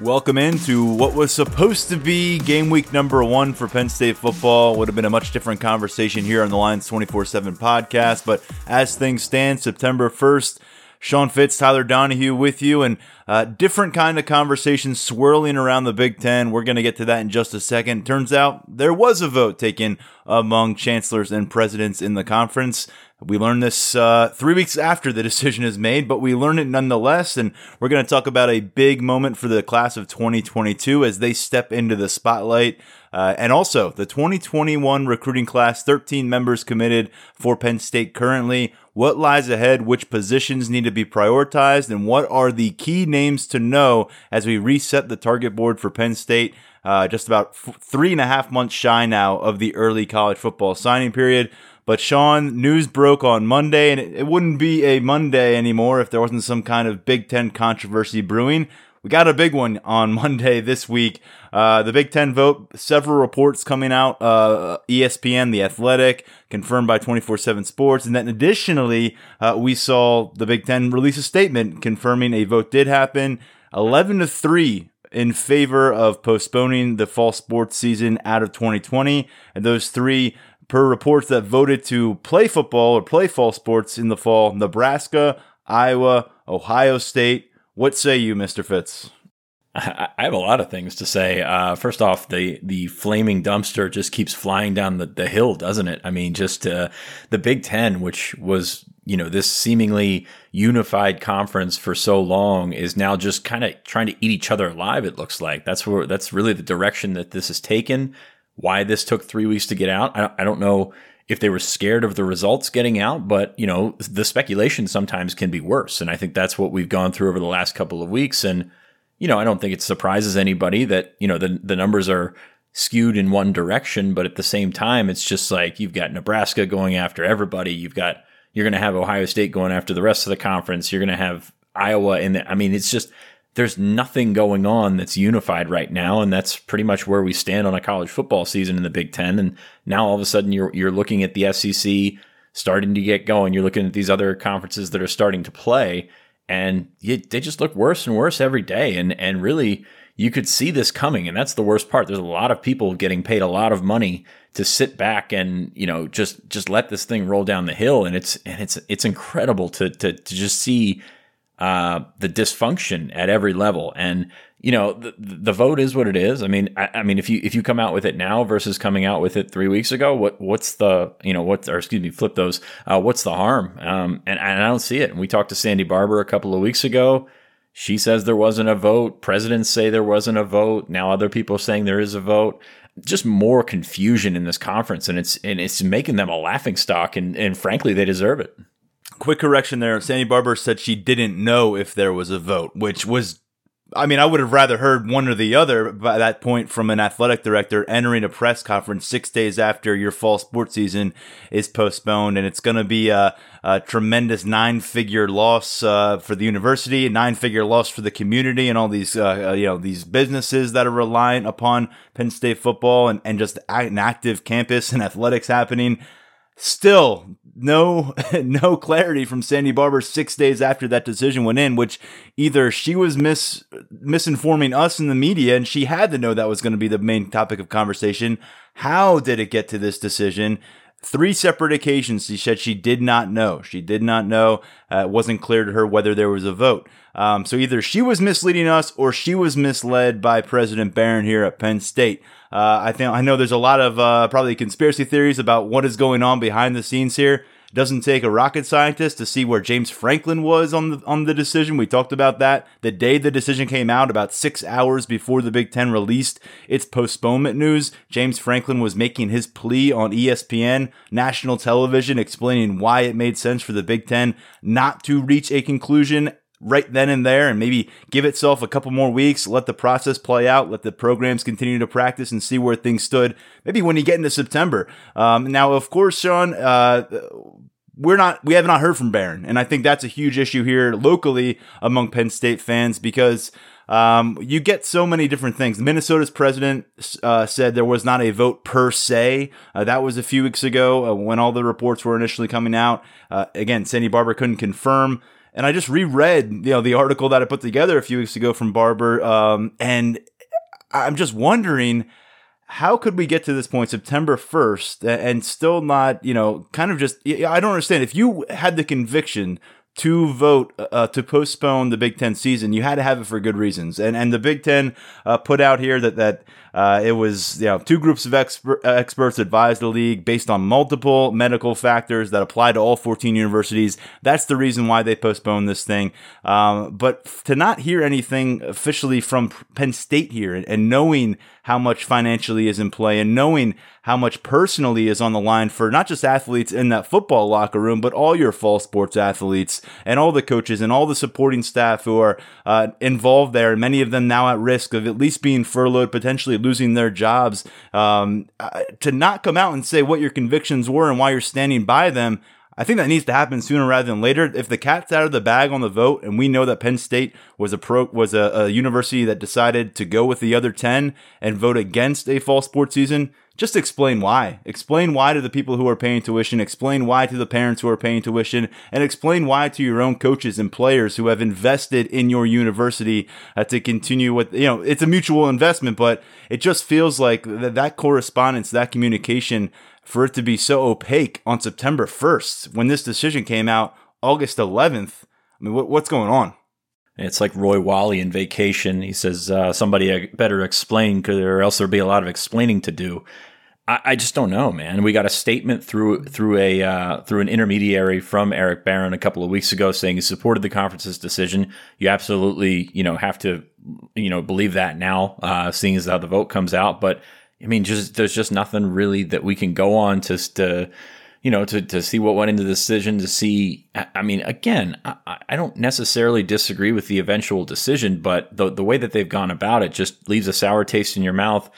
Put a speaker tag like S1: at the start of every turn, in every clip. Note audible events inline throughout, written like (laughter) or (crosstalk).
S1: Welcome into what was supposed to be game week number one for Penn State football. Would have been a much different conversation here on the Lions 24 7 podcast. But as things stand, September 1st, Sean Fitz, Tyler Donohue with you, and uh, different kind of conversation swirling around the Big Ten. We're going to get to that in just a second. Turns out there was a vote taken among chancellors and presidents in the conference. We learned this uh, three weeks after the (laughs) decision is made, but we learned it nonetheless. And we're going to talk about a big moment for the class of 2022 as they step into the spotlight. Uh, and also the 2021 recruiting class, 13 members committed for Penn State currently. What lies ahead? Which positions need to be prioritized? And what are the key names to know as we reset the target board for Penn State? Uh, just about f- three and a half months shy now of the early college football signing period. But Sean, news broke on Monday, and it, wouldn't be a Monday anymore if there wasn't some kind of Big Ten controversy brewing. We got a big one on (laughs) Monday this week. Uh, the Big Ten vote, several reports coming out, uh, ESPN, The Athletic, confirmed by 24 7 Sports. And then additionally, uh, we saw the Big Ten release a statement confirming a vote did happen 11 to 3 in favor of postponing the fall sports season out of 2020. And those three per reports that voted to play football or play fall sports in the fall Nebraska, Iowa, Ohio State. What say you, Mr. Fitz?
S2: I have a lot of things to say. Uh, first off, the the flaming dumpster just keeps flying down the, the hill, doesn't it? I mean, just uh, the Big Ten, which was you know this seemingly unified conference for so long, is now just kind of trying to eat each other alive. It looks like that's where that's really the direction that this has taken why this took three weeks to get out. I, I don't know if they were scared of the results getting out, but you know, the speculation sometimes can be worse. And I think that's what we've gone through over the last couple of weeks. And, you know, I don't think it surprises anybody that, you know, the, the numbers are skewed in one direction, but at the same time, it's just like you've got Nebraska going after everybody. You've got, you're going to have Ohio State going after the rest of the conference. You're going to have Iowa. in the I mean, it's just, there's nothing going on that's unified right now, and that's pretty much where we stand on a college football season in the Big Ten. And now all of a sudden you're you're looking at the SEC starting to get going. You're looking at these other conferences that are starting to play, and you, they just look worse and worse every day. And and really, you could see this coming, and that's the worst part. There's a lot of people getting paid a lot of money to sit back and you know just just let this thing roll down the hill, and it's and it's it's incredible to to to just see uh, the dysfunction at every level. And you know, the, the vote is what it is. I mean, I, I, mean, if you if you come out with it now versus coming out with it three weeks ago, what what's the you know what or excuse me, flip those. Uh, what's the harm? Um, and, and I don't see it. And we talked to Sandy Barbour a couple of weeks ago. She says there wasn't a vote. Presidents say there wasn't a vote. Now other people are saying there is a vote. Just more confusion in this conference, and it's and it's making them a laughing stock. And and frankly, they deserve it.
S1: Quick correction there. Sandy Barbour said she didn't know if there was a vote, which was, I mean, I would have rather heard one or the other by that point from an athletic director entering a press conference six days after your fall sports season is postponed. And it's going to be a, a, tremendous nine figure loss uh, for the university, nine figure loss for the community and all these, uh, uh, you know, these businesses that are reliant upon Penn State football and, and just an active campus and athletics happening. Still, no (laughs) no clarity from Sandy Barbour six days after that decision went in, which either she was mis misinforming us in the media and she had to know that was going to be the main topic of conversation. How did it get to this decision? Three separate occasions she said she did not know. She did not know. Uh, it wasn't clear to her whether there was a vote. Um, so either she was misleading us or she was misled by President Barron here at Penn State. Uh, I think I know there's a lot of uh, probably conspiracy theories about what is going on behind the scenes here. Doesn't take a rocket scientist to see where James Franklin was on the on the decision. We talked about that the day the decision came out, about six hours before the Big Ten released its postponement news. James Franklin was making his plea on ESPN national television, explaining why it made sense for the Big Ten not to reach a conclusion right then and there and maybe give itself a couple more weeks, let the process play out, let the programs continue to practice and see where things stood. Maybe when you get into September. Um, now, of course, Sean, uh, we're not, we have not heard from Barron. And I think that's a huge issue here locally among Penn State fans because um, you get so many different things. Minnesota's president uh, said there was not a vote per se. Uh, that was a few weeks ago uh, when all the reports were initially coming out. Uh, again, Sandy Barbour couldn't confirm. And I just reread, you know, the article that I put together a few weeks ago from Barbour, um, and I'm just wondering how could we get to this point September 1st and still not, you know, kind of just I don't understand if you had the conviction to vote uh, to postpone the Big Ten season, you had to have it for good reasons. And and the Big Ten uh, put out here that that uh, it was you know two groups of exper- experts advised the league based on multiple medical factors that apply to all 14 universities. That's the reason why they postponed this thing. Um, but to not hear anything officially from Penn State here and, and knowing how much financially is in play and knowing how much personally is on the line for not just athletes in that football locker room, but all your fall sports athletes and all the coaches and all the supporting staff who are uh, involved there. And many of them now at risk of at least being furloughed, potentially losing their jobs. Um, uh, to not come out and say what your convictions were and why you're standing by them. I think that needs to happen sooner rather than later. If the cat's out of the bag on the vote, and we know that Penn State was a pro was a, a university that decided to go with the other ten and vote against a fall sports season, just explain why. Explain why to the people who are paying tuition, explain why to the parents who are paying tuition, and explain why to your own coaches and players who have invested in your university uh, to continue with, you know, it's a mutual investment, but it just feels like that, that correspondence, that communication, for it to be so opaque on September 1st when this decision came out August 11th. I mean, what, what's going on?
S2: It's like Roy Walley in Vacation. He says uh, somebody better explain, or else there'll be a lot of explaining to do. I, I just don't know, man. We got a statement through through a uh, through an intermediary from Eric Barron a couple of weeks ago saying he supported the conference's decision. You absolutely, you know, have to, you know, believe that now, uh, seeing as how the vote comes out. But I mean, just there's just nothing really that we can go on to to you know, to, to see what went into the decision, to see. I mean, again, I, I, don't necessarily disagree with the eventual decision, but the, the way that they've gone about it just leaves a sour taste in your mouth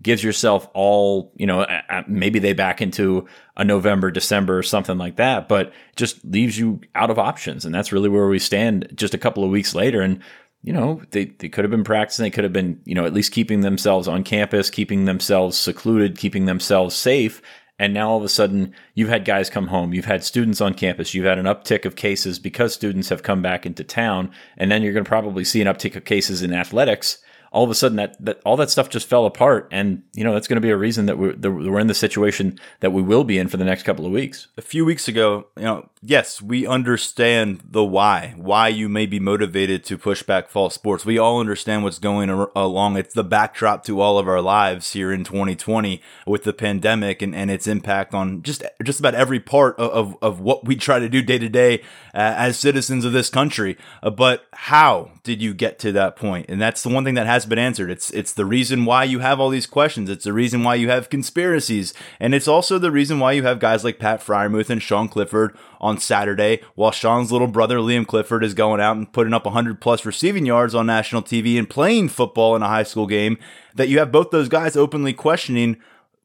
S2: gives yourself all, you know, maybe they back into a November, December or something like that, but just leaves you out of options. And that's really where we stand just a couple of weeks later. And, you know, they, they could have been practicing. They could have been, you know, at least keeping themselves on campus, keeping themselves secluded, keeping themselves safe. And now all of a sudden, you've had guys come home. You've had students on campus. You've had an uptick of cases because students have come back into town. And then you're going to probably see an uptick of cases in athletics all of a sudden that, that all that stuff just fell apart. And, you know, that's going to be a reason that we're, that we're in the situation that we will be in for the next couple of weeks.
S1: A few weeks ago, you know, yes, we understand the why, why you may be motivated to push back fall sports. We all understand what's going along. It's the backdrop to all of our lives here in 2020 with the pandemic and, and its impact on just, just about every part of, of, of what we try to do day to day uh, as citizens of this country. Uh, but how did you get to that point? And that's the one thing that has been answered. It's it's the reason why you have all these questions. It's the reason why you have conspiracies, and it's also the reason why you have guys like Pat Freiermuth and Sean Clifford on Saturday, while Sean's little brother Liam Clifford is going out and putting up 100 plus receiving yards on national TV and playing football in a high school game. That you have both those guys openly questioning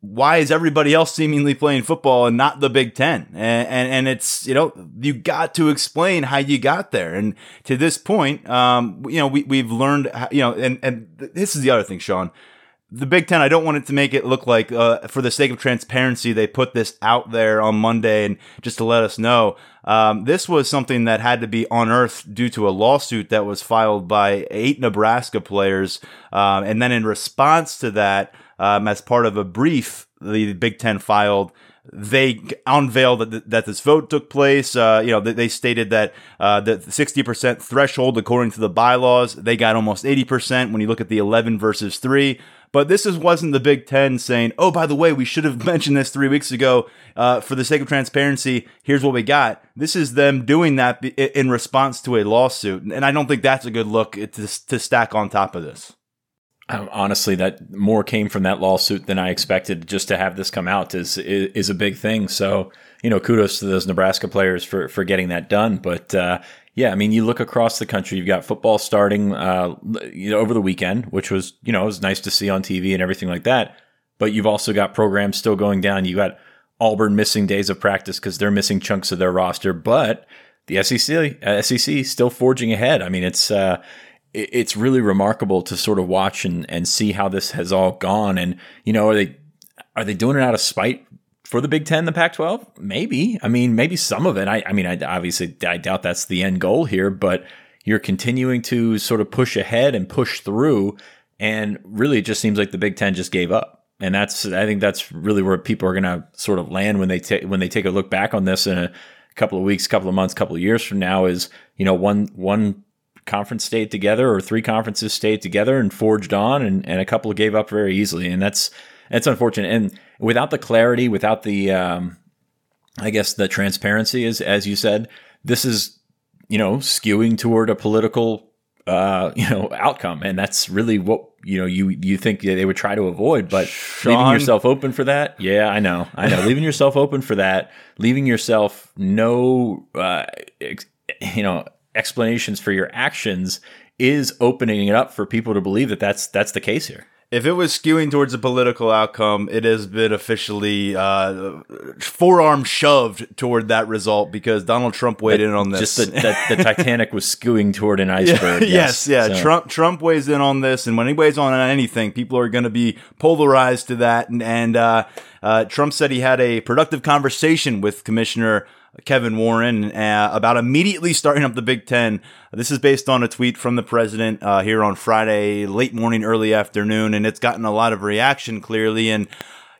S1: why is everybody else seemingly playing football and not the Big Ten? And, and, and, it's, you know, you got to explain how you got there. And to this point, um, you know, we, we've learned, you know, and, and this is the other thing, Sean. The Big Ten, I don't want it to make it look like, uh, for the sake of transparency, they put this out there on Monday and just to let us know. Um, this was something that had to be unearthed due to a lawsuit that was filed by eight Nebraska players. Um, and then in response to that, um, as part of a brief the Big Ten filed. They unveiled that, that this vote took place. Uh, you know, they stated that uh, the 60% threshold, according to the bylaws, they got almost 80% when you look at the 11 versus 3. But this is, wasn't the Big Ten saying, oh, by the way, we should have (laughs) mentioned this three weeks ago uh, for the sake of transparency. Here's what we got. This is them doing that in response to a lawsuit. And I don't think that's a good look to, to stack on top of this.
S2: Honestly, that more came from that lawsuit than I expected. Just to have this come out is, is, a big thing. So you know, kudos to those Nebraska players for for getting that done. But uh, yeah, I mean, you look across the country, you've got football starting, uh, you know, over the weekend, which was you know it was nice to see on TV and everything like that. But you've also got programs still going down. You got Auburn missing days of practice because they're missing chunks of their roster, but the SEC SEC still forging ahead. I mean, it's uh, it's really remarkable to sort of watch and, and see how this has all gone. And you know, are they are they doing it out of spite for the Big Ten, the Pac 12? Maybe. I mean, maybe some of it. I, I mean, I obviously I doubt that's the end goal here, but you're continuing to sort of push ahead and push through. And really, it just seems like the Big Ten just gave up. And that's, I think that's really where people are going to sort of land when they take, when they take a look back on this in a couple of weeks, couple of months, couple of years from now is, you know, one, one conference stayed together or three conferences stayed together and forged on and, and a couple gave up very easily. And that's, it's unfortunate. And without the clarity, without the, um, I guess the transparency is, as you said, this is, you know, skewing toward a political, uh, (laughs) you know, outcome. And that's really what, you know, you, you think they would try to avoid, but Sean, leaving yourself open for that. Yeah, I know. I know. leaving yourself open for that, leaving yourself no, uh, you know, explanations for your actions is opening it up for people to believe that that's, that's the case here
S1: if it was skewing towards a political outcome, it has been officially uh, forearm shoved toward that result because Donald Trump weighed in on this.
S2: Just that the, the, (laughs) Titanic was skewing toward an iceberg.
S1: Yeah, (laughs) yes, yes, yeah. So. Trump Trump weighs in on this, and when he weighs on anything, people are going to be polarized to that. And, and uh, uh, Trump said he had a productive conversation with Commissioner. Kevin Warren uh, about immediately starting up the Big Ten. This is based on a tweet from the president uh, here on Friday, late morning, early afternoon, and it's gotten a lot of reaction clearly. And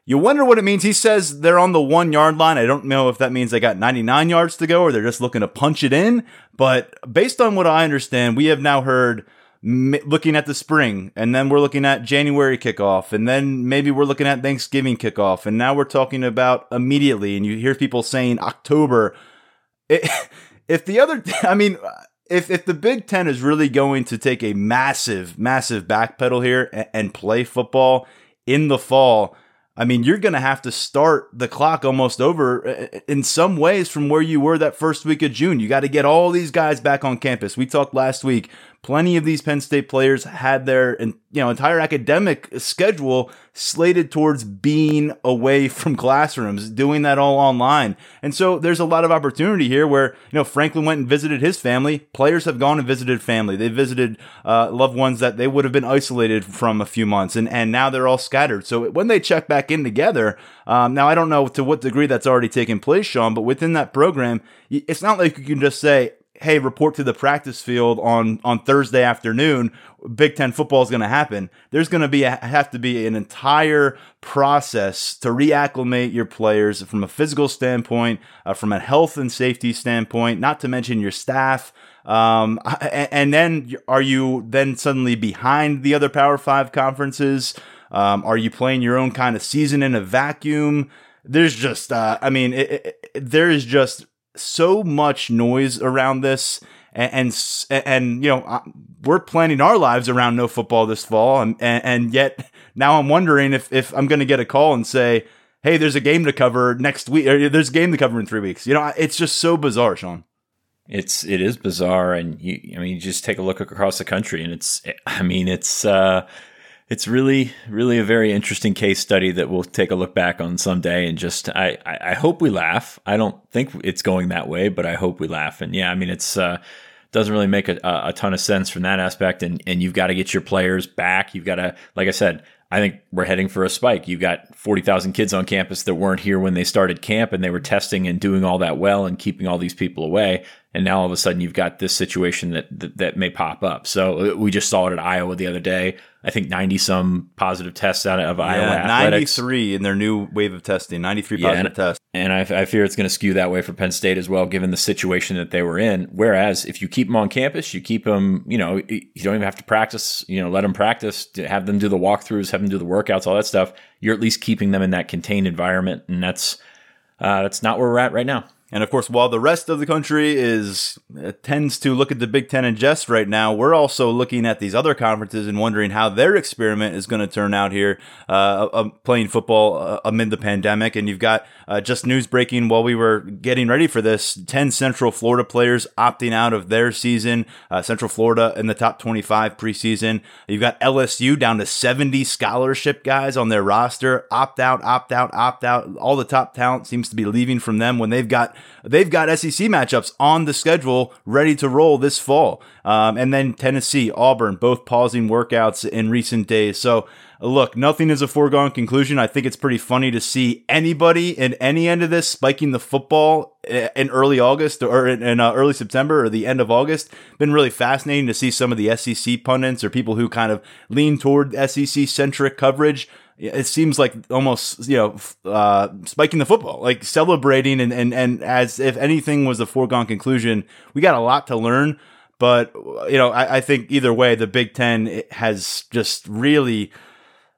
S1: you wonder what it means. He says they're on the one yard line. I don't know if that means they got 99 yards to go or they're just looking to punch it in. But based on what I understand, we have now heard looking at the spring and then we're looking at January kickoff and then maybe we're looking at Thanksgiving kickoff and now we're talking about immediately and you hear people saying October (laughs) if the other (laughs) I mean if if the Big 10 is really going to take a massive massive backpedal here and, and play football in the fall I mean, you're going to have to start the clock almost over uh, uh, in some ways from where you were that first week of June. You got to get all these guys back on campus. We talked last week plenty of these Penn State players had their you know entire academic schedule slated towards being away (laughs) from classrooms, doing that all online. And so there's a lot of opportunity here where you know Franklin went and visited his family. Players have gone and visited family. They visited uh, loved ones that they would have been isolated from a few months, and and now they're all scattered. So when they check back in together, um, now I don't know to what degree that's already taken place, Sean, but within that program, it's not like you can just say, hey, report to the practice field on on Thursday afternoon. Big Ten football is going to happen. There's going to be a, have to be an entire process to reacclimate your players from a physical standpoint, uh, from a health and safety standpoint. Not to mention your staff. Um, and, and, then are you then suddenly behind the other Power Five conferences? Um, are you playing your own kind of season in a vacuum? There's just, uh, I mean, it, it, there is just so much noise around this and and, and you know we're planning our lives around no football this fall and, and, and yet now I'm wondering if if I'm going to get a call and say hey there's a game to cover next week or there's a game to cover in 3 weeks. You know it's just so bizarre Sean.
S2: It's it is bizarre and you I mean you just take a look across the country and it's I mean it's uh it's really, really a very interesting case study that we'll take a look back on someday. And just, I, I hope we laugh. I don't think it's going that way, but I hope we laugh. And yeah, I mean, it's, uh, doesn't really make a, a ton of sense from that aspect. And, and you've got to get your players back. You've got to, like I said, I think we're heading for a spike. You've got 40,000 kids on campus that weren't here when they started camp and they were testing and doing all that well and keeping all these people away. And now all of a sudden you've got this situation that, that, that may pop up. So uh, we just saw it at Iowa the other day. I think 90 some positive tests out of yeah, Iowa athletics.
S1: 93 in their new wave of testing, 93 positive yeah, tests.
S2: And I, I fear it's going to skew that way for Penn State as well, given the situation that they were in. Whereas if you keep them on campus, you keep them, you know, you don't even have to practice, you know, let them practice, have them do the walkthroughs, have them do the workouts, all that stuff. You're at least keeping them in that contained environment. And that's, uh, that's not where we're at right now.
S1: And of course, while the rest of the country is uh, tends to look at the Big Ten and jest right now, we're also looking at these other conferences and wondering how their experiment is going to turn out here, uh, uh, playing football uh, amid the pandemic. And you've got uh, just news breaking while we were getting ready for this: ten Central Florida players opting out of their season. Uh, Central Florida in the top twenty-five preseason. You've got LSU down to seventy scholarship guys on their roster. Opt out, opt out, opt out. All the top talent seems to be leaving from them when they've got they've got SEC matchups on the schedule ready to roll this fall. Um, and then Tennessee, Auburn, both pausing workouts in recent days. So, look, nothing is a foregone conclusion. I think it's pretty funny to see anybody in any end of this spiking the football in early August or in, in uh, early September or the end of August. Been really fascinating to see some of the SEC pundits or people who kind of lean toward SEC centric coverage it seems like almost you know uh, spiking the football, like celebrating, and, and and as if anything was a foregone conclusion. We got a lot to learn, but you know I, I think either way, the Big Ten has just really.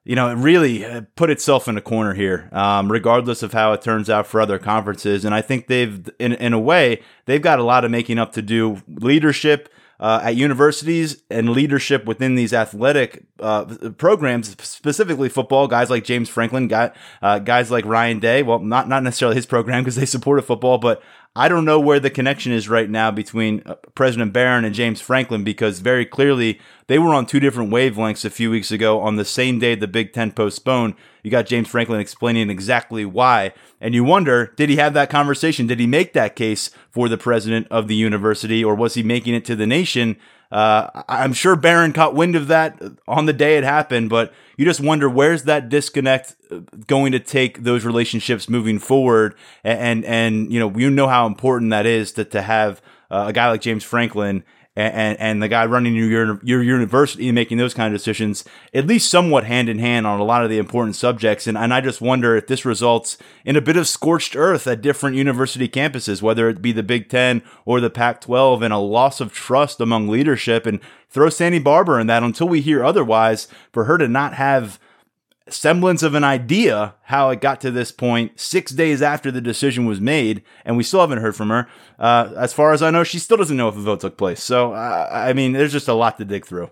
S1: You know, really put itself in a corner here, um, regardless of how it turns out for other conferences. And I think they've, in, in a way, they've got a lot of making up to do. Leadership, uh, at universities and leadership within these athletic uh, programs, specifically football. Guys like James Franklin, got uh, guys like Ryan Day. Well, not not necessarily his program because they supported football, but I don't know where the connection is right now between uh, President Barron and James Franklin because very clearly they were on two different wavelengths a few weeks ago on the same day the Big Ten postponed. You got James Franklin explaining exactly why. And you wonder, did he have that conversation? Did he make that case for the president of the university or was he making it to the nation? Uh, I'm sure Barron caught wind of that on the day it happened, but you just wonder where's that disconnect uh, going to take those relationships moving forward, and and, and you know you know how important that is to to have uh, a guy like James Franklin and, and the guy running your your university and making those kind of decisions at least somewhat hand in hand on a lot of the important subjects. And, and I just wonder if this results in a bit of scorched earth at different university campuses whether it be the Big 10 or the Pac-12 and a loss of trust among leadership. And throw Sandy Barbour in that until we hear otherwise for her to not have semblance of an idea how it got to this point six days after the decision was made, and we still haven't heard from her. Uh, as far as I know, she still doesn't know if a vote took place. So, uh, I mean, there's just a lot to dig through.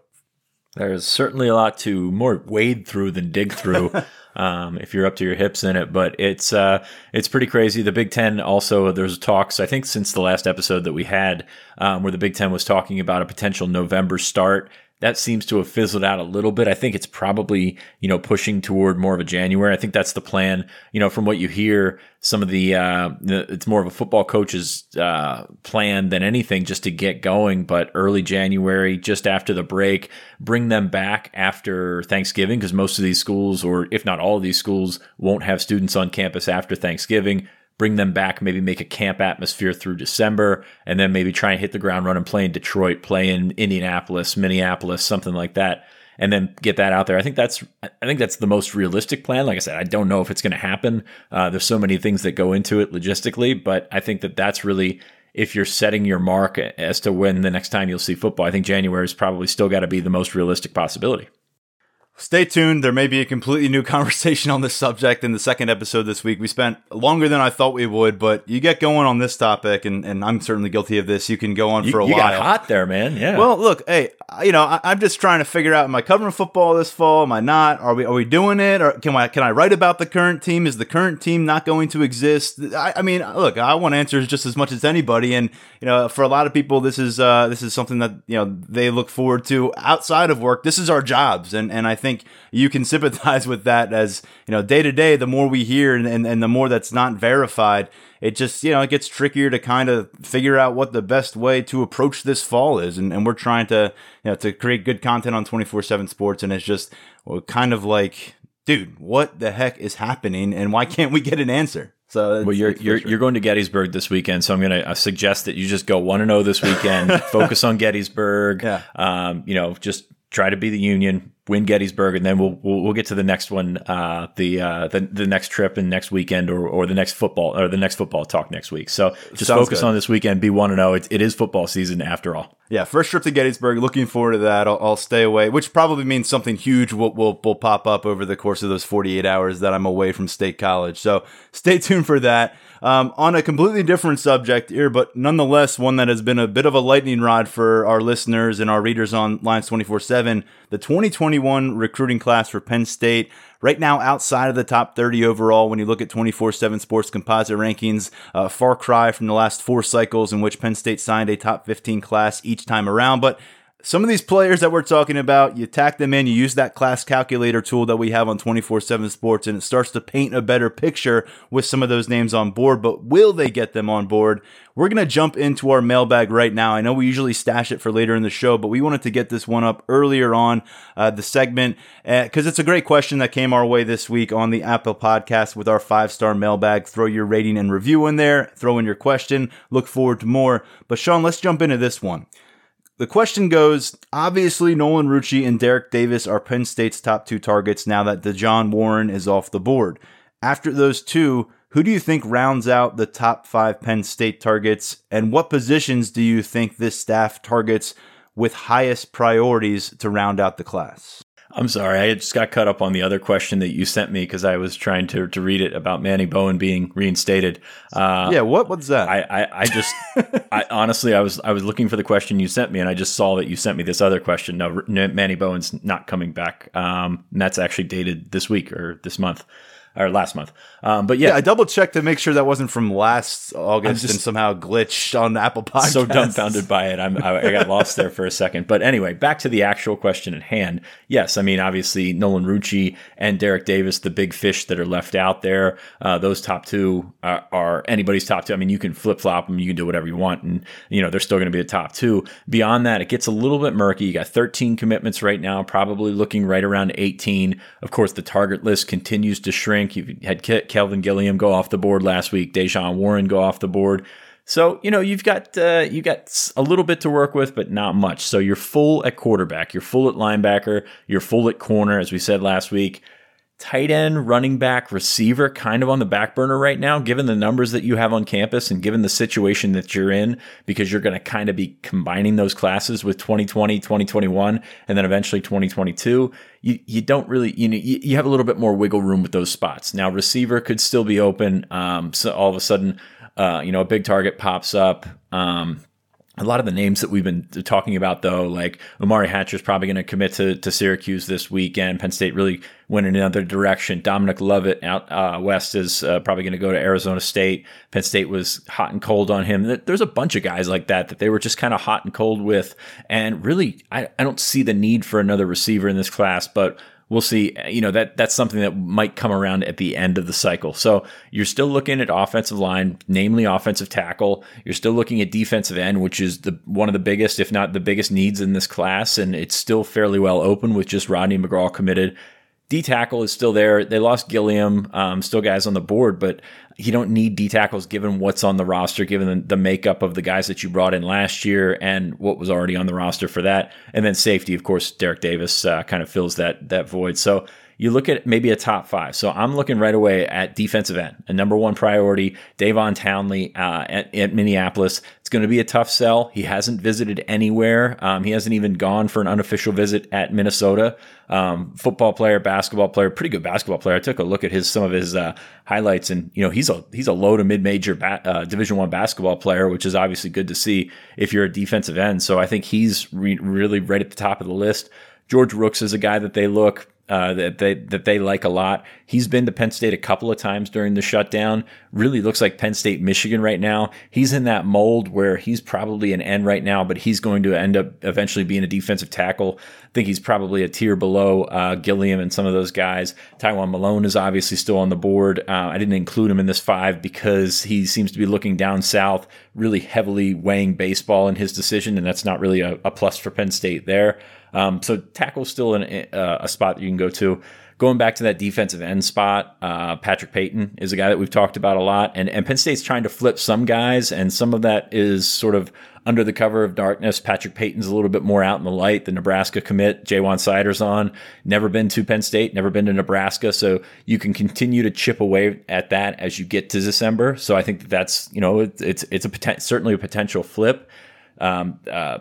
S2: There's certainly a lot to more wade through than dig through. (laughs) um, if you're up to your hips in it, but it's uh, it's pretty crazy. The Big Ten also there's talks I think since the last episode that we had um, where the Big Ten was talking about a potential November start that seems to have fizzled out a little bit. I think it's probably, you know, pushing toward more of a January. I think that's the plan. You know, from what you hear, some of the, uh, it's more of a football coach's uh, plan than anything just to get going. But early January, just after the break, bring them back after Thanksgiving because most of these schools, or if not all of these schools, won't have students on campus after Thanksgiving bring them back, maybe make a camp atmosphere through December, and then maybe try and hit the ground running, play in Detroit, play in Indianapolis, Minneapolis, something like that, and then get that out there. I think that's I think that's the most realistic plan. Like I said, I don't know if it's going to happen. Uh, there's so many things that go into it logistically, but I think that that's really if you're setting your mark as to when the next time you'll see football. I think January is probably still got to be the most realistic possibility.
S1: Stay tuned. There may be a completely new (laughs) conversation on this subject in the second episode this week. We spent longer than I thought we would, but you get going on this topic, and, and I'm certainly guilty of this. You can go on
S2: you,
S1: for a
S2: you
S1: while.
S2: got hot there, man. Yeah.
S1: Well, look, hey, you know, I, am just trying to figure out: Am I covering football this fall? Am I not? Are we are we doing it? Or can I can I write about the current team? Is the current team not going to exist? I, I mean, look, I want answers just as much as anybody, and you know, for a lot of people, this is uh, this is something that you know they look forward to outside of work. This is our jobs, and and I think you can (laughs) sympathize with that as you know day to day the more we hear and, and, and the more that's not verified it just you know it gets trickier to kind of figure out what the best way to approach this fall is and, and we're trying to you know to create good content on 24-7 sports and it's just well, kind of like dude what the heck is happening and why can't we get an answer so
S2: well, you're you're, you're going to Gettysburg this weekend, so I'm going to uh, suggest that you just go one and zero oh this weekend. (laughs) focus on Gettysburg.
S1: Yeah.
S2: Um, you know, just try to be the Union win Gettysburg, and then we'll we'll, we'll get to the next one, uh, the uh, the the next trip and next weekend, or or the next football or the next football talk next week. So just Sounds focus good. on this weekend. Be one to zero. It, it is football season after all.
S1: Yeah, first trip to Gettysburg. Looking forward to that. I'll, I'll stay away, which probably means something huge will, will will pop up over the course of those forty eight hours that I'm away from State College. So stay (laughs) tuned for that. Um, on a completely different subject here, but nonetheless one that has been a bit of a lightning rod for our listeners and our readers on Lions 24 7. The 2021 recruiting class for Penn State, right now outside of the top 30 overall when you look at 24 7 sports composite rankings, uh, far cry from the last four cycles in which Penn State signed a top 15 class each time around. But some of these players that we're talking about, you tack them in, you use that class calculator tool that we have on 24 7 Sports, and it starts to paint a better picture with some of those names on board. But will they get them on board? We're going to jump into our mailbag right now. I know we usually stash it for later in the show, but we wanted to get this one up earlier on uh, the segment because uh, it's a great question that came our way this week on the Apple podcast with our five star mailbag. Throw your rating and review in there, throw in your question. Look forward to more. But Sean, let's jump into this one. The question goes obviously, Nolan Rucci and Derrick Davis are Penn State's top two targets now that DeJon Warren is off the board. After those two, who do you think rounds out the top five Penn State targets? And what positions do you think this staff targets with highest priorities to round out the class?
S2: I'm sorry, I just got caught up on the other question that you sent me because I was trying to, to read it about Manny Bowen being reinstated.
S1: Uh, yeah, what what's that?
S2: I I, I just I (laughs) honestly I was I was looking for the question you sent me and I just saw that you sent me this other question. No, Manny Bowen's not coming back. Um, and that's actually dated this week or this month or last month. Um, but yeah. yeah.
S1: I double checked to make sure that wasn't from last August and somehow glitched on Apple Podcasts.
S2: So dumbfounded by it, I'm, I, I got lost there for a second. But anyway, back to the actual question at hand. Yes, I mean obviously Nolan Rucci and Derrick Davis, the big fish that are left out there. Uh, those top two are, are, anybody's top two. I mean, you can flip flop them, you can do whatever you want, and you know they're still going to be a top two. Beyond that, it gets a little bit murky. You got 13 commitments right now, probably looking right around 18. Of course, the target list continues to shrink. You've had Kelvin Gilliam go off the board last week. DeJon Warren go off the board. So you know you've got uh, you got a little bit to work with, but not much. So you're full at quarterback, you're full at linebacker, you're full at corner, as we said last week tight end, running back, receiver kind of on the back burner right now, given the numbers that you have on campus and given the situation that you're in, because you're going to kind of be combining those classes with 2020, 2021, and then eventually 2022. You, you don't really, you know, you, you have a little bit more wiggle room with those spots. Now, receiver could still be open. Um, so all of a sudden, uh, you know, a big target pops up. Um, a lot of the names that we've been talking about, though, like Omari Hatcher is probably going to commit to, to Syracuse this weekend. Penn State really went in another direction. Dominic Lovett out uh, west is uh, probably going to go to Arizona State. Penn State was hot and cold on him. There's a bunch of guys like that that they were just kind of hot and cold with. And really, I, I don't see the need for another receiver in this class, but we'll see. You know that that's something that might come around at the end of the cycle. So you're still looking at offensive line, namely offensive tackle. You're still looking at defensive end, which is the one of the biggest, if not the biggest, needs in this class, and it's still fairly well open with just Rodney McGraw committed. D tackle is still there. They lost Gilliam, um, still guys on the board, but you don't need D tackles given what's on the roster, given the, the, makeup of the guys that you brought in last year and what was already on the roster for that. And then safety, of course, Derrick Davis uh, kind of fills that that void. So you look at maybe a top five. So I'm looking right away at defensive end, a number one priority. Davon Townley uh, at, at, Minneapolis. It's going to be a tough sell. He hasn't visited anywhere. Um, he hasn't even gone for an unofficial visit at Minnesota. Um, football player, basketball player, pretty good basketball player. I took a look at his some of his uh, highlights, and you know he's a he's a low to mid major ba- uh, Division one basketball player, which is obviously good to see if you're a defensive end. So I think he's re- really right at the top of the list. George Rooks is a guy that they look uh, that they that they like a lot. He's been to Penn State a couple of times during the shutdown. Really looks like Penn State, Michigan right now. He's in that mold where he's probably an end right now, but he's going to end up eventually being a defensive tackle. I think he's probably a tier below uh, Gilliam and some of those guys. Tywone Malone is obviously still on the board. Uh, I didn't include him in this five because he seems to be looking down south, really heavily weighing baseball in his decision, and that's not really a, a plus for Penn State there. Um, so tackle still in uh, a spot that you can go to. going back to that defensive end spot, uh, Patrick Payton is a guy that we've talked about a lot, and and Penn State's trying to flip some guys, and some of that is sort of under the cover of darkness. Patrick Payton's a little bit more out in the light. The Nebraska commit, Ja'Juan Siders on, never been to Penn State, never been to Nebraska, so you can continue to chip away at that as you get to December. So I think that that's you know it's it's, it's a poten- certainly a potential flip. Um, uh,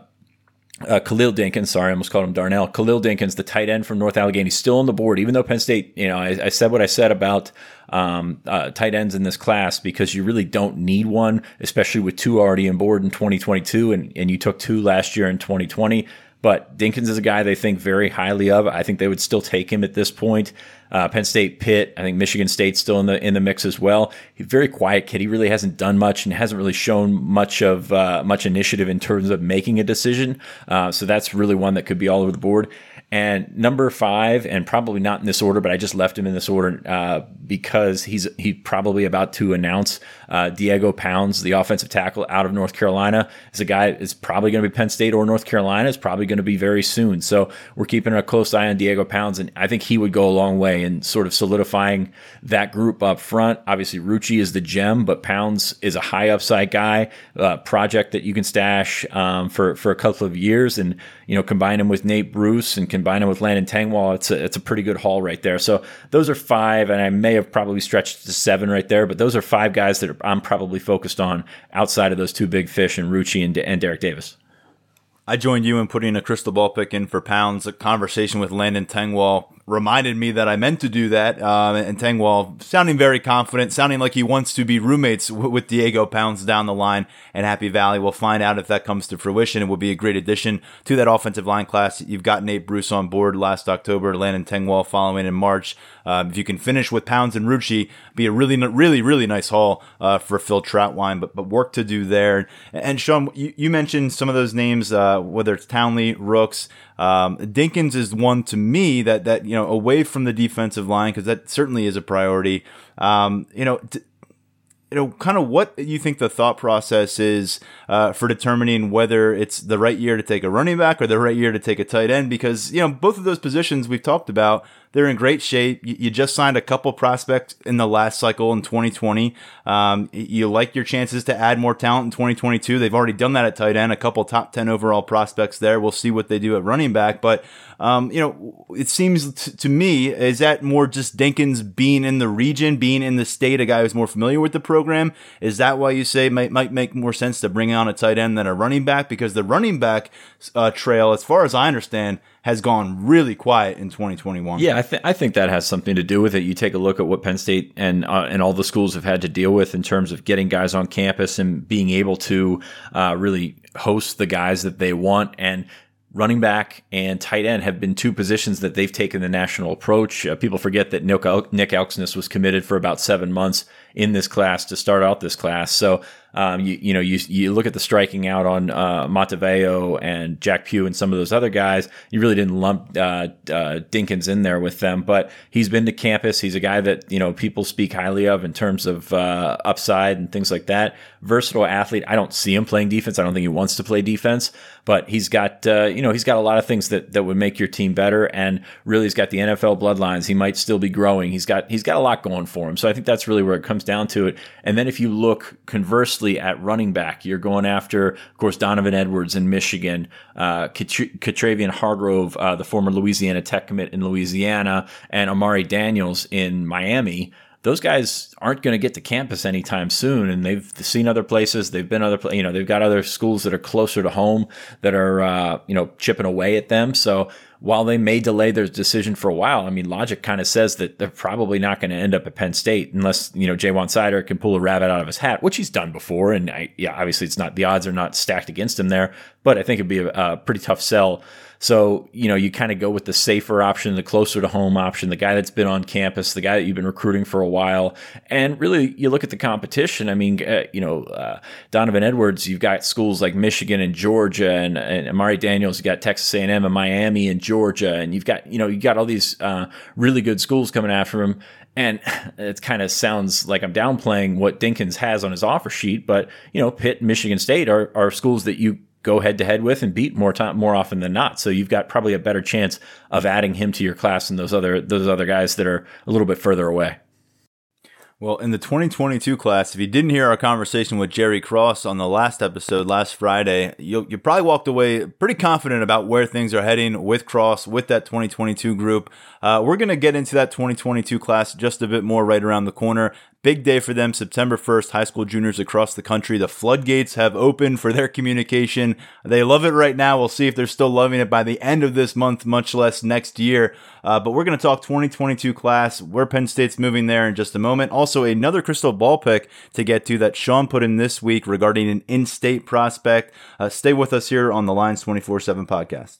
S2: uh, Khalil Dinkins, sorry, I almost called him Darnell. Khalil Dinkins, the tight end from North Allegheny, still on the board, even though Penn State, you know, I, I said what I said about um, uh, tight ends in this class because you really don't need one, especially with two already on board in 2022, and, and you took two last year in 2020. But Dinkins is a guy they think very highly of. I think they would still take him at this point. Uh, Penn State, Pitt, I think Michigan State still in the in the mix as well. He's very quiet kid. He really hasn't done much and hasn't really shown much of uh, much initiative in terms of making a decision. Uh, so that's really one that could be all over the board. And number five, and probably not in this order, but I just left him in this order uh, because he's he probably about to announce uh, Diego Pounds, the offensive tackle out of North Carolina, is a guy is probably going to be Penn State or North Carolina. Is probably going to be very soon. So we're keeping a close eye on Diego Pounds, and I think he would go a long way in sort of solidifying that group up front. Obviously, Rucci is the gem, but Pounds is a high upside guy, uh, project that you can stash um, for for a couple of years, and you know combine him with Nate Bruce and combine him with Landon Tengwall. It's a it's a pretty good haul right there. So those are five, and I may have probably stretched to seven right there, but those are five guys that I'm probably focused on outside of those two big fish and Rucci and, and Derrick Davis.
S1: I joined you in putting a crystal ball pick in for pounds. A conversation with Landon Tengwall reminded me that I meant to do that. Uh, and Tengwall sounding very confident, sounding like he wants to be roommates w- with Diego Pounds down the line and Happy Valley. We'll find out if that comes to fruition. It will be a great addition to that offensive line class. You've got Nate Bruce on board last October, Landon Tengwall following in March. Um, if you can finish with Pounds and Rucci, be a really, really, really nice haul uh, for Phil Trautwein, but but work to do there. And Sean, you, you mentioned some of those names, uh, whether it's Townley, Rooks, um, Dinkins is one to me that that you know away from the defensive line because that certainly is a priority. Um, you know. T- you know, kind of what you think the thought process is uh, for determining whether it's the right year to take a running back or the right year to take a tight end, because you know both of those positions we've talked about they're in great shape. You, you just signed a couple prospects in the last cycle in 2020. Um, you like your chances to add more talent in 2022. They've already done that at tight end, a couple top 10 overall prospects there. We'll see what they do at running back. But, um, you know, it seems t- to me, is that more just Dinkins being in the region, being in the state, a guy who's more familiar with the program? Is that why you say might, might make more sense to bring on a tight end than a running back? Because the running back uh, trail, as far as I understand, has gone really quiet in 2021.
S2: Yeah, I, th- I think that has something to do with it. You take a look at what Penn State and uh, and all the schools have had to deal with in terms of getting guys on campus and being able to uh, really host the guys that they want and running back and tight end have been two positions that they've taken the national approach. Uh, people forget that Nick, El- Nick Elksnis was committed for about seven months in this class to start out this class. So um, you, you know, you, you look at the striking out on uh, Mataveo and Jack Pugh and some of those other guys. You really didn't lump uh, uh, Dinkins in there with them, but he's been to campus. He's a guy that you know people speak highly of in terms of uh, upside and things like that. Versatile athlete. I don't see him playing defense. I don't think he wants to play defense, but he's got uh, you know he's got a lot of things that that would make your team better, and really he's got the NFL bloodlines. He might still be growing. He's got he's got a lot going for him. So I think that's really where it comes down to it. And then if you look conversely at running back. You're going after, of course, Donovan Edwards in Michigan, uh, Katravian Hargrove, uh, the former Louisiana Tech commit in Louisiana, and Amari Daniels in Miami those guys aren't going to get to campus anytime soon and they've seen other places they've been other you know they've got other schools that are closer to home that are uh, you know chipping away at them so while they may delay their decision for a while, I mean, logic kind of says that they're probably not going to end up at Penn State unless, you know, Ja'Juan Seider can pull a rabbit out of his hat, which he's done before. And I, yeah, obviously it's not, the odds are not stacked against him there, but I think it'd be a, a pretty tough sell so, you know, you kind of go with the safer option, the closer to home option, the guy that's been on campus, the guy that you've been recruiting for a while. And really, you look at the competition. I mean, uh, you know, uh, Donovan Edwards, you've got schools like Michigan and Georgia and, and Amari Daniels, You've got Texas A&M and Miami and Georgia. And you've got, you know, you got all these uh, really good schools coming after him. And (laughs) it kind of sounds like I'm downplaying what Dinkins has on his offer sheet, but you know, Pitt and Michigan State are, are schools that you go head to head with and beat more time more often than not. So you've got probably a better chance of adding him to your class than those other those other guys that are a little bit further away.
S1: Well, in the 2022 class, if you didn't hear our conversation with Jerry Cross on the last episode last Friday, you you probably walked away pretty confident about where things are heading with Cross, with that 2022 group. Uh, we're going to get into that 2022 class just a bit more right around the corner. Big day for them, September 1st, high school juniors across the country. The floodgates have opened for their communication. They love it right now. We'll see if they're still loving it by the end of this month, much less next year. Uh, but we're going to talk 2022 class, where Penn State's moving there in just a moment. Also, another crystal ball pick to get to that Sean put in this week regarding an in state prospect. Uh, stay with us here on the Lions 24 7 podcast.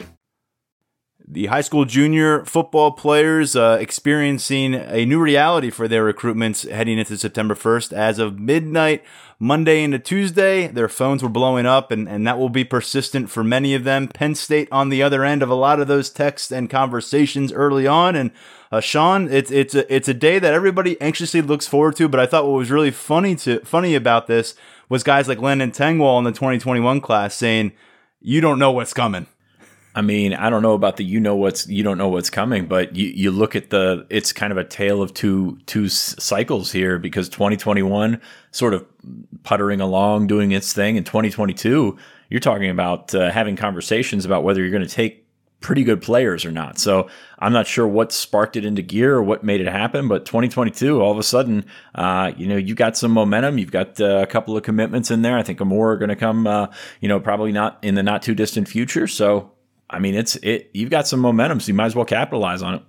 S1: The high school junior football players uh, experiencing a new reality for their recruitments heading into September 1st. As of midnight, Monday into Tuesday, their phones were blowing up, and, and that will be persistent for many of them. Penn State on the other end of a lot of those texts and conversations early on. And uh, Sean, it's it's a it's a day that everybody anxiously looks forward to. But I thought what was really funny to funny about this was guys like Landon Tengwall in the 2021 class saying, "You don't know what's coming."
S2: I mean, I don't know about the you know what's you don't know what's coming, but you, you look at the it's kind of a tale of two two cycles here because 2021 sort of puttering along doing its thing, and 2022 you're talking about uh, having conversations about whether you're going to take pretty good players or not. So I'm not sure what sparked it into gear or what made it happen, but 2022, all of a sudden, uh, you know, you got some momentum. You've got uh, a couple of commitments in there. I think more are going to come, uh, you know, probably not in the not too distant future. So I mean, it's it. You've got some momentum, so you might as well capitalize on it.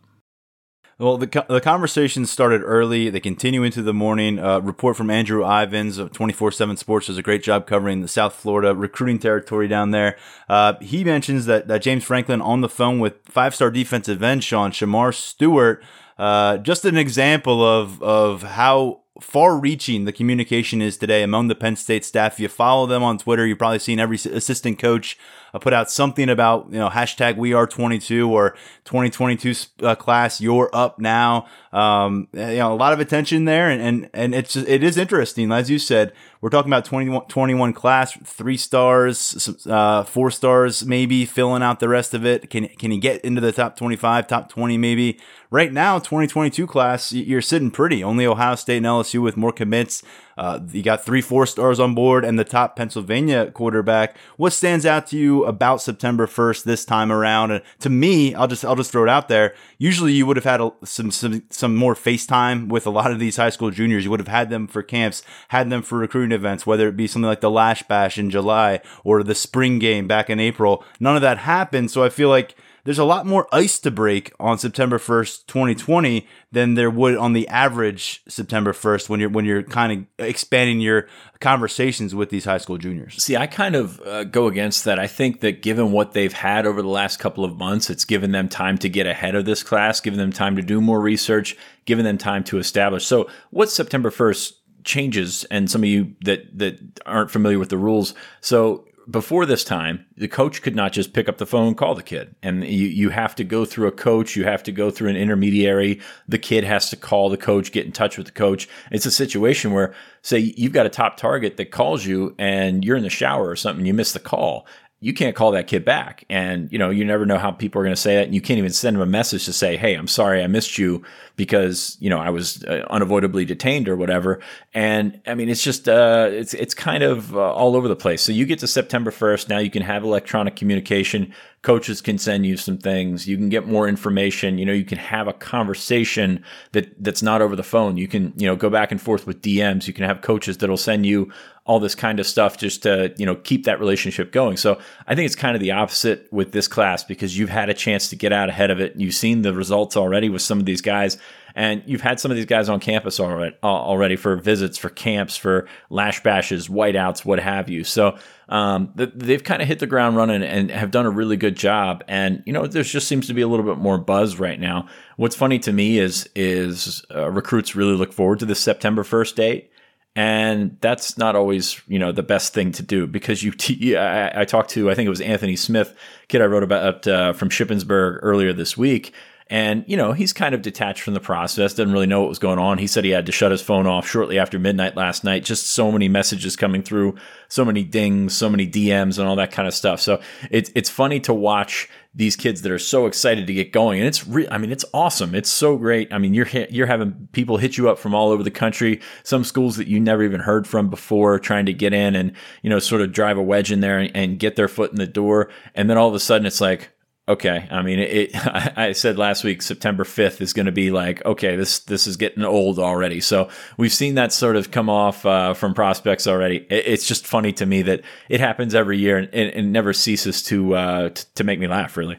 S1: Well, the, the conversation started early. They continue into the morning. Uh, report from Andrew Ivins of 24 7 Sports does a great job covering the South Florida recruiting territory down there. Uh, he mentions that, that James Franklin on the phone with five star defensive end Sean Shemar Stewart. Uh, just an example of, of how far reaching the communication is today among the Penn State staff. If you follow them on Twitter, you've probably seen every assistant coach uh, put out something about, you know, hashtag we are 22 or 2022 uh, class, you're up now. Um, you know, a lot of attention there. And, and, and it's, it is interesting. As you said, we're talking about 21, 21 class, three stars, uh, four stars, maybe filling out the rest of it. Can, can he get into the top 25, top 20, maybe? Right now, 2022 class, you're sitting pretty. Only Ohio State and LSU with more commits. Uh, you got three four stars on board and the top Pennsylvania quarterback. What stands out to you about September 1st this time around? And to me, I'll just I'll just throw it out there. Usually, you would have had a, some some some more FaceTime with a lot of these high school juniors. You would have had them for camps, had them for recruiting events, whether it be something like the Lasch Bash in July or the spring game back in April. None of that happened. So I feel like there's a lot more ice to break on September 1st, 2020 than there would on the average September 1st when you're when you're kind of expanding your conversations with these high school juniors.
S2: See, I kind of uh, go against that. I think that given what they've had over the last couple of months, it's given them time to get ahead of this class, given them time to do more research, given them time to establish. So, what's September 1st changes and some of you that that aren't familiar with the rules. So before this time, the coach could not just pick up the phone call the kid. And you, you have to go through a coach, you have to go through an intermediary. The kid has to call the coach, get in touch with the coach. It's a situation where, say, you've got a top target that calls you and you're in the shower or something, you miss the call you can't call that kid back. And, you know, you never know how people are going to say that. And you can't even send them a message to say, Hey, I'm sorry I missed you because, you know, I was uh, unavoidably detained or whatever. And I mean, it's just, uh, it's, it's kind of uh, all over the place. So you get to September 1st. Now you can have electronic communication. Coaches can send you some things. You can get more information. You know, you can have a conversation that, that's not over the phone. You can, you know, go back and forth with DMs. You can have coaches that'll send you all this kind of stuff just to you know keep that relationship going. So i think it's kind of the opposite with this class because you've had a chance to get out ahead of it. You've seen the results already with some of these guys and you've had some of these guys on campus already already for visits for camps for Lasch Bashes whiteouts what have you. So um, they've kind of hit the ground running and have done a really good job. And you know there just seems to be a little bit more buzz right now. What's funny to me is is uh, recruits really look forward to this september 1st date and that's not always you know the best thing to do because you (laughs) t- I, I talked to I think it was Anthony Smith kid I wrote about uh, from Shippensburg earlier this week. And you know he's kind of detached from the process doesn't really know what was going on. He said he had to shut his phone off shortly after midnight last night. Just so many messages coming through so many dings so many DMs and all that kind of stuff. So it's it's funny to watch these kids that are so excited to get going. And it's re- I mean it's awesome. It's so great. I mean you're you're having people hit you up from all over the country some schools that you never even heard from before trying to get in and you know sort of drive a wedge in there and, and get their foot in the door. And then all of a sudden it's like okay i mean it, (laughs) i said last week september 5th is going to be like okay this this is getting old already. So we've seen that sort of come off uh, from prospects already. It, it's just funny to me that it happens every year and it, never ceases to uh, to make me laugh really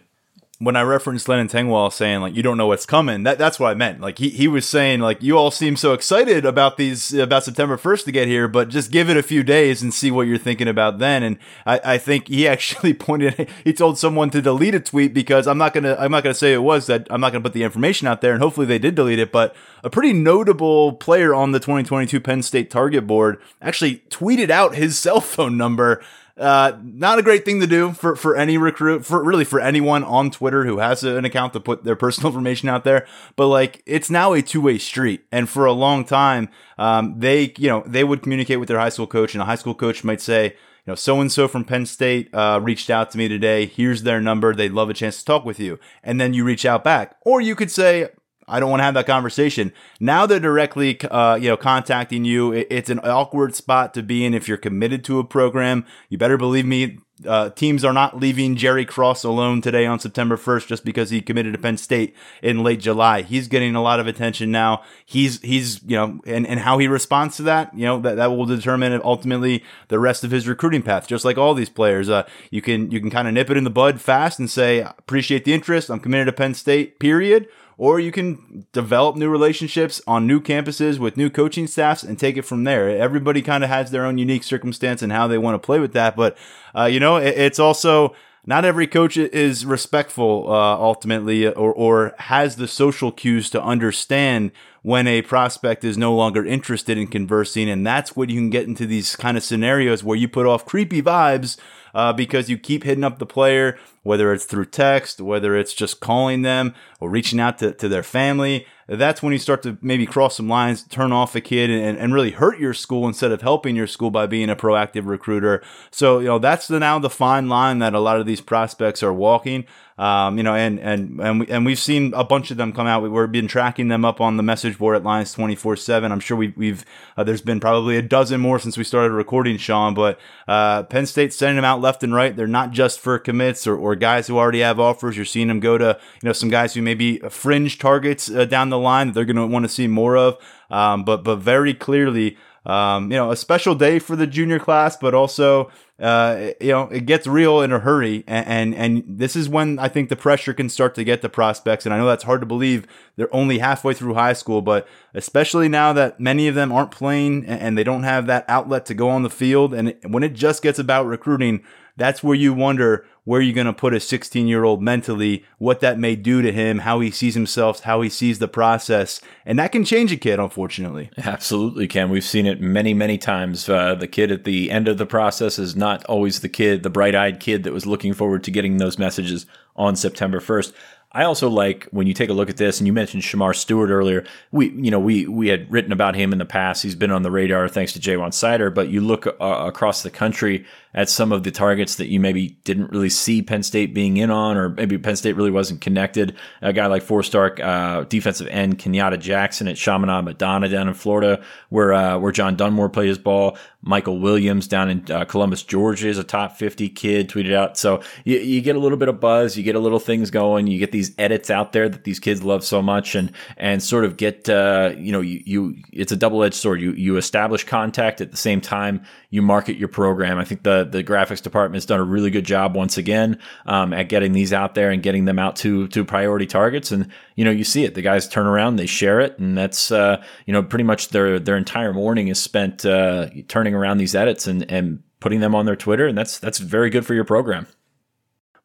S1: when I referenced Landon Tengwall saying like you don't know what's coming, that that's what I meant. Like he, he was saying like you all seem so excited about these about September first to get here, but just give it a few days and see what you're thinking about then. And I, I think he (laughs) actually pointed he told someone to delete a tweet because I'm not gonna I'm not gonna say it was that I'm not gonna put the information out there and hopefully they did delete it, but a pretty notable player on the 2022 Penn State target board actually tweeted out his (laughs) cell phone number uh, not a great thing to do for, for any recruit, for really for anyone on Twitter who has an account to put their (laughs) personal information out there. But like, it's now a two way street. And for a long time, um, they, you know, they would communicate with their high school coach and a high school coach might say, you know, so and so from Penn State uh, reached out to me today. Here's their number. They'd love a chance to talk with you. And then you reach out back. Or you could say, I don't want to have that conversation. Now they're directly, uh, you know, contacting you. It's an awkward spot to be in if you're committed to a program. You better believe me. Uh, teams are not leaving Jerry Cross alone today on September 1st just because he committed to Penn State in late July. He's getting a lot of attention now. He's, he's, you know, and, and how he responds to that, you know, that, that will determine ultimately the rest of his recruiting path, just like all these players. Uh, you can, you can kind of nip it in the bud fast and say, appreciate the interest. I'm committed to Penn State, period or you can develop new relationships on new campuses with new coaching staffs and take it from there. Everybody kind of has their own unique circumstance and how they want to play with that. But, uh, you know, it, it's also not every coach is respectful, uh, ultimately, or, or has the social cues to understand when a prospect is no longer interested in conversing. And that's when you can get into these kind of scenarios where you put off creepy vibes uh, because you keep hitting up the player, whether it's through text, whether it's just calling them or reaching out to, to their family. That's when you start to maybe cross some lines, turn off a kid, and, and really hurt your school instead of helping your school by being a proactive recruiter. So, you know, that's the, now the fine line that a lot of these prospects are walking. Um, you know, and and and we, and we've seen a bunch of them come out. We, have been tracking them up on the message board at Lions twenty four seven. I'm sure we, we've uh, there's been probably a dozen more since we started recording, Sean. But uh, Penn State's sending them out left and right. They're not just for commits or, or guys who already have offers. You're seeing them go to you know some guys who may be fringe targets uh, down the line that they're going to want to see more of. Um, but but very clearly. Um, you know, a special day for the junior class, but also uh, you know, it gets real in a hurry. And, and, and, this is when I think the pressure can start to get the prospects. And I know that's hard to believe. They're only halfway through high school, but especially now that many of them aren't playing and they don't have that outlet to go on the field. And when it just gets about recruiting, that's where you wonder where you're going to put a 16 year old mentally, what that may do to him, how he sees himself, how he sees the process. And that can change a kid, unfortunately.
S2: Absolutely can. We've seen it many, many times. Uh, the kid at the end of the process is not always the kid, the bright eyed kid that was looking forward to getting those messages on September 1st. I also like when you take a look at this, and you mentioned Shemar Stewart earlier. We, you know, we we had written about him in the past. He's been on the radar thanks to Ja'Juan Seider. But you look uh, across the country at some of the targets that you maybe didn't really see Penn State being in on, or maybe Penn State really wasn't connected. A guy like four star uh, defensive end Kenyatta Jackson at Chaminade Madonna down in Florida, where uh, where John Dunmore played his ball. Michael Williams down in uh, Columbus, Georgia, is a top 50 kid, tweeted out. So you, you get a little bit of buzz, you get a little things going, you get these edits out there that these kids love so much, and and sort of get uh, you know you, you it's a double edged sword. You you establish contact at the same time you market your program. I think the the graphics department has done a really good job once again um, at getting these out there and getting them out to to priority targets. And you know you see it. The guys turn around, they share it, and that's uh, you know pretty much their their entire morning is spent uh, turning around these edits and, and putting them on their Twitter, and that's that's very good for your program.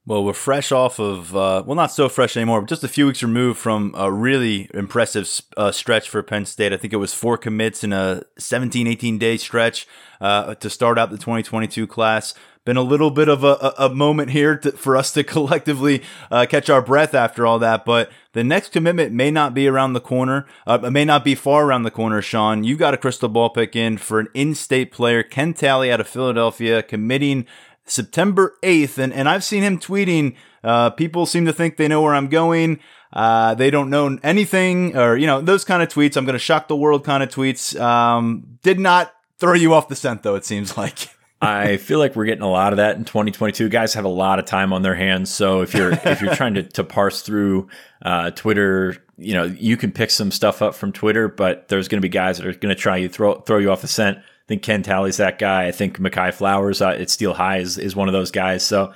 S1: Well, we're fresh off of, uh, well, not so fresh anymore, but just a few weeks removed from a really impressive uh, stretch for Penn State. I think it was four commits in a 17, 18 day stretch uh, to start out the 2022 class. Been a little bit of a, a moment here to, for us to (laughs) collectively uh, catch our breath after all that, but the next commitment may not be around the corner. Uh, it may not be far around the corner, Sean. You got a crystal ball pick in for an in state player, Ken Talley out of Philadelphia, committing September 8th. And, and I've seen him tweeting. Uh, people seem to think they know where I'm going. Uh, they don't know anything or, you know, those kind of tweets. I'm going to shock the world kind of tweets. Um, did not throw you off the scent though, it seems like. (laughs)
S2: I feel like we're getting a lot of that in 2022. Guys have a lot of time on their hands, so if you're if you're trying to, to parse through uh, Twitter, you know you can pick some stuff up from Twitter, but there's going to be guys that are going to try you throw throw you off the scent think Ken Talley's that guy. I think Makai Flowers uh, at Steel High is, is one of those guys. So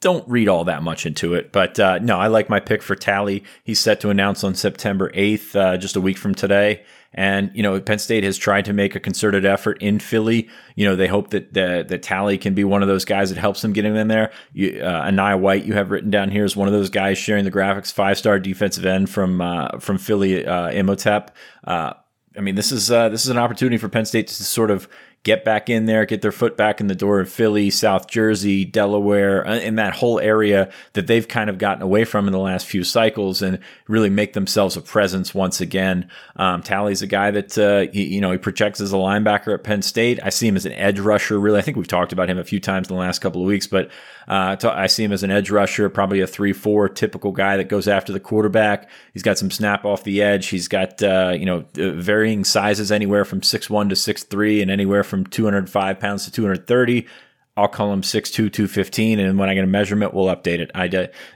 S2: don't read all that much into it. But uh, no, I like my pick for Talley. He's set to announce on September 8th, uh, just a week from today. And, you know, Penn State has tried to make a concerted effort in Philly. You know, they hope that that, that Talley can be one of those guys that helps them getting them there. You, uh, Enai White, you have written down here, is one of those guys sharing the graphics, five star defensive end from uh, from Philly, uh, Imhotep. I mean, this is uh, this is an opportunity for Penn State to sort of get back in there, get their foot back in the door of Philly, South Jersey, Delaware, uh, in that whole area that they've kind of gotten away from in the last few cycles and really make themselves a presence once again. Um, Talley's a guy that, uh, he, you know, he projects as a linebacker at Penn State. I see him as an edge rusher, really. I think we've talked about him a few times in the last couple of weeks, but uh, I see him as an edge rusher, probably a 3 4 typical guy that goes after the quarterback. He's got some snap off the edge. He's got, uh, you know, varying sizes anywhere from six one to six three, and anywhere from 205 pounds to 230. I'll call him 6'2", 215, and when I get a measurement, we'll update it. I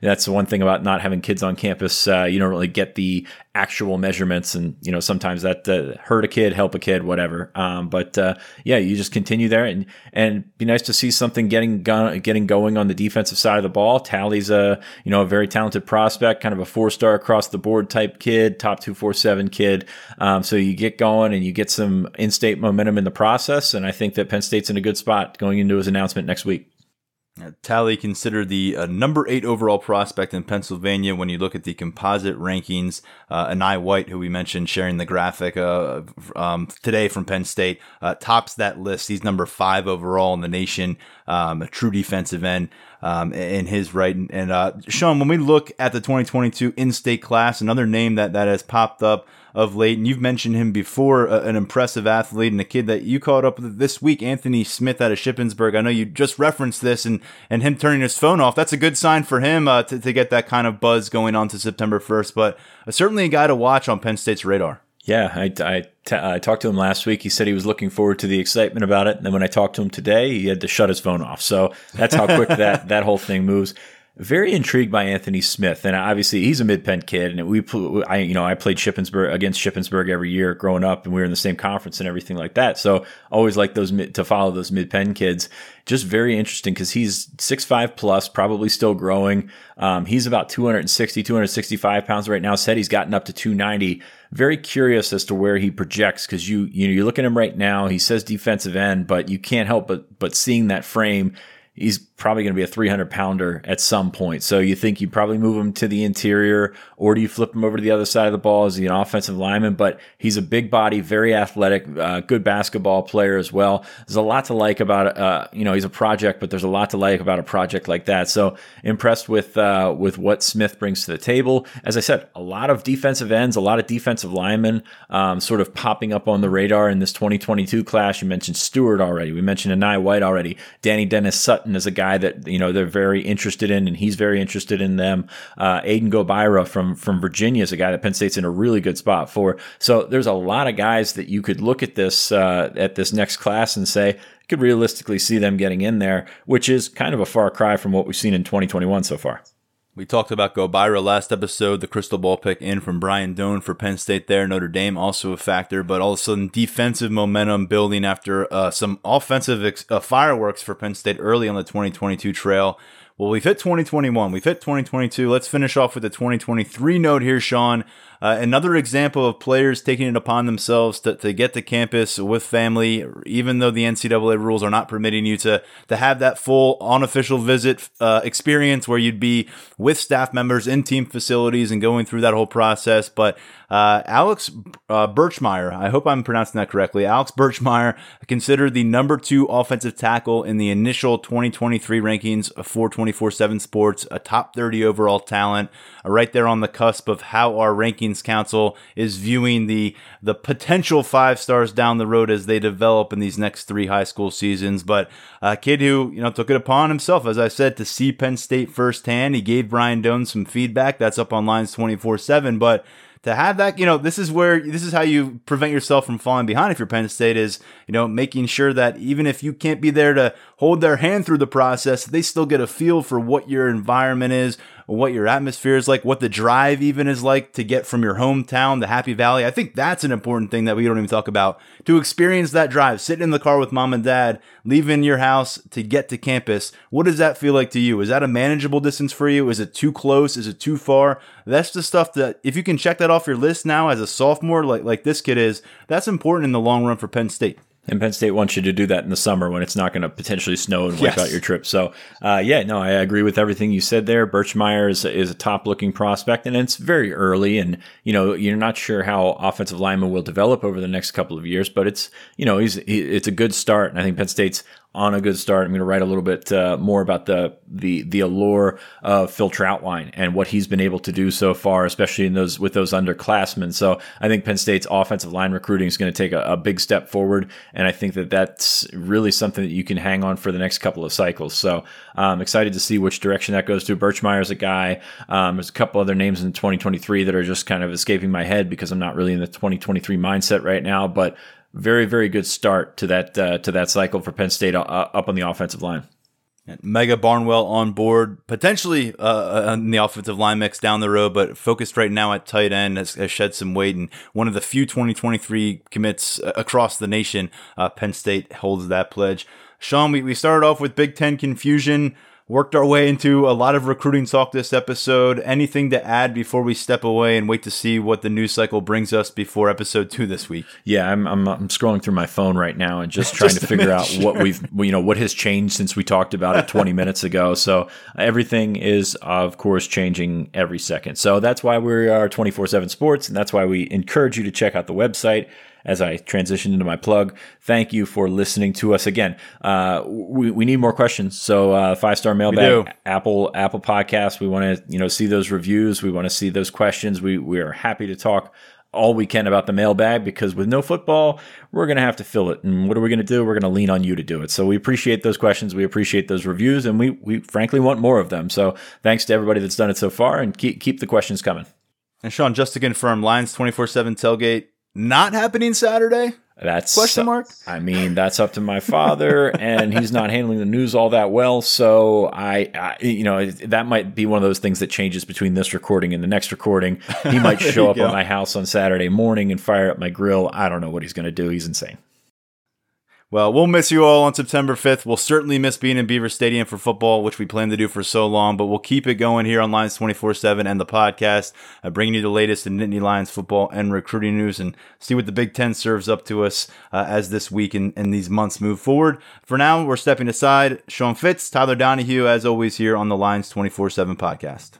S2: that's the one thing about not having kids on campus. Uh, you don't really get the actual measurements, and you know sometimes that uh, hurt a kid, help a kid, whatever. Um, but uh, yeah, you just continue there, and and be nice to see something getting gun, getting going on the defensive side of the ball. Talley's a you know a very talented prospect, kind of a four star across the board type kid, top two four seven kid. Um, so you get going and you get some in state momentum in the process, and I think that Penn State's in a good spot going into his announcement next week.
S1: Talley considered the uh, number eight overall prospect in Pennsylvania when you look at the composite rankings. Uh, Enai White, who we mentioned sharing the graphic uh, um, today from Penn State, uh, tops that list. He's number five overall in the nation, um, a true defensive end um, in his right. And uh, Sean, when we look at the 2022 in-state class, another name that, that has popped up of late, and you've mentioned him before, uh, an impressive athlete and a kid that you caught up with this week, Anthony Smith out of Shippensburg. I know you just referenced this and, and him turning his phone off. That's a good sign for him uh, to, to get that kind of buzz going on to September 1st, but uh, certainly a guy to watch on Penn State's radar.
S2: Yeah, I, I, t- I talked to him last week. He said he was looking forward to the excitement about it. And then when I talked to him today, he had to shut his phone off. So that's how quick (laughs) that, that whole thing moves very intrigued by Anthony Smith, and obviously he's a mid Penn kid, and we, I, you know, I played Shippensburg against Shippensburg every year growing up, and we were in the same conference and everything like that. So always like those to follow those mid Penn kids. Just very interesting because he's six five plus, probably still growing. Um, he's about 260, 265 pounds right now. Said he's gotten up to 290. Very curious as to where he projects because you, you know, you look at him right now. He says defensive end, but you can't help but but seeing that frame he's probably going to be a 300 pounder at some point. So you think you probably move him to the interior or do you flip him over to the other side of the ball as an offensive lineman? But he's a big body, very athletic, uh, good basketball player as well. There's a lot to like about, uh, you know, he's a project, but there's a lot to like about a project like that. So impressed with, uh, with what Smith brings to the table. As I said, a lot of defensive ends, a lot of defensive linemen, um, sort of popping up on the radar in this 2022 class. You mentioned Stewart already. We mentioned Enai White already. Dani Dennis Sutton is a guy that you know they're very interested in, and he's very interested in them. Uh, Aiden Gobaira from from Virginia is a guy that Penn State's in a really good spot for. So there's a lot of guys that you could look at this uh, at this next class and say could realistically see them getting in there, which is kind of a far cry from what we've seen in 2021 so far.
S1: We talked about Gobaira last episode, the crystal ball pick in from Brian Dohn for Penn State there. Notre Dame also a factor, but all of a sudden defensive momentum building after uh, some offensive ex- uh, fireworks for Penn State early on the 2022 trail. Well, we've hit 2021, we've hit 2022. Let's finish off with the 2023 note here, Sean. Uh, another example of players taking it upon themselves to, to get to campus with family, even though the NCAA rules are not permitting you to, to have that full unofficial visit uh, experience where you'd be with staff members in team facilities and going through that whole process. But uh, Alex uh, Birchmeier, I hope I'm pronouncing that correctly. Alex Birchmeier, considered the number two offensive tackle in the initial 2023 rankings for 24 7 Sports, a top 30 overall talent, uh, right there on the cusp of how our rankings Council is viewing the the potential five stars down the road as they develop in these next three high school seasons. But a kid who you know took it upon himself, as I said, to see Penn State firsthand. He gave Brian Dohn some feedback. That's up on Lions twenty four seven, but to have that, you know, this is where this is how you prevent yourself from falling behind if you're Penn State is, you know, making sure that even if you can't be there to hold their hand through the process, they still get a feel for what your environment is, what your atmosphere is like, what the drive even is like to get from your hometown to Happy Valley. I think that's an important thing that we don't even talk about. To experience that drive, sitting in the car with mom and dad, leaving your house to get to campus. What does that feel like to you? Is that a manageable distance for you? Is it too close? Is it too far? That's the stuff that if you can check that off your list now as a sophomore, like like this kid is, that's important in the long run for Penn State.
S2: And Penn State wants you to do that in the summer when it's not going to potentially snow and wipe yes. out your trip. So, uh, yeah, no, I agree with everything you said there. Birchmeier is, is a top looking prospect, and it's very early. And, you know, you're not sure how offensive lineman will develop over the next couple of years, but it's, you know, he's, he, it's a good start. And I think Penn State's on a good start. I'm going to write a little bit uh, more about the the the allure of Phil Trautwein and what he's been able to do so far, especially in those with those underclassmen. So I think Penn State's offensive line recruiting is going to take a, a, big step forward, and I think that that's really something that you can hang on for the next couple of cycles. So I'm um, excited to see which direction that goes to. Birchmeier's a guy. Um, there's a couple other names in 2023 that are just kind of escaping my head because I'm not really in the 2023 mindset right now, but very very good start to that uh, to that cycle for Penn State uh, up on the offensive line.
S1: Mega Barnwell on board, potentially uh, in the offensive line mix down the road, but focused right now at tight end has, has shed some weight. And one of the few 2023 commits uh, across the nation, uh, Penn State holds that pledge. Sean, we, we started off with Big Ten confusion worked our way into a lot of recruiting talk this episode. Anything to add before we step away and wait to see what the news cycle brings us before episode two this week?
S2: Yeah, I'm, I'm, I'm scrolling through my phone right now and just (laughs) trying just to figure out sure. what we've, you know, what has changed since we talked about it 20 (laughs) minutes ago. So everything is, of course, changing every second. So that's why we are 24 7 sports. And that's why we encourage you to check out the website as I transition into my plug. Thank you for listening to us again. Uh, we, we need more questions. So uh, five star mailbag, Apple Apple Podcast. We want to you know see those reviews. We want to see those questions. We we are happy to talk all we can about the mailbag because with no football, we're going to have to fill it. And what are we going to do? We're going to lean on you to do it. So we appreciate those questions. We appreciate those reviews and we, we frankly want more of them. So thanks to everybody that's done it so far and keep, keep the questions coming.
S1: And Sean, just to confirm, Lions 24 7 tailgate not happening Saturday?
S2: That's
S1: question mark.
S2: I mean, that's up to my father, and he's not handling the news all that well. So I, I, you know, that might be one of those things that changes between this recording and the next recording. He might (laughs) show up go. at my house on Saturday morning and fire up my grill. I don't know what he's going to do. He's insane.
S1: Well, we'll miss you all on September 5th. We'll certainly miss being in Beaver Stadium for football, which we plan to do for so long, but we'll keep it going here on Lions 24 7 and the podcast, uh, bringing you the latest in Nittany Lions football and recruiting news and see what the Big Ten serves up to us uh, as this week and, and these months move forward. For now, we're stepping aside. Sean Fitz, Tyler Donohue, as always, here on the Lions 24 7 podcast.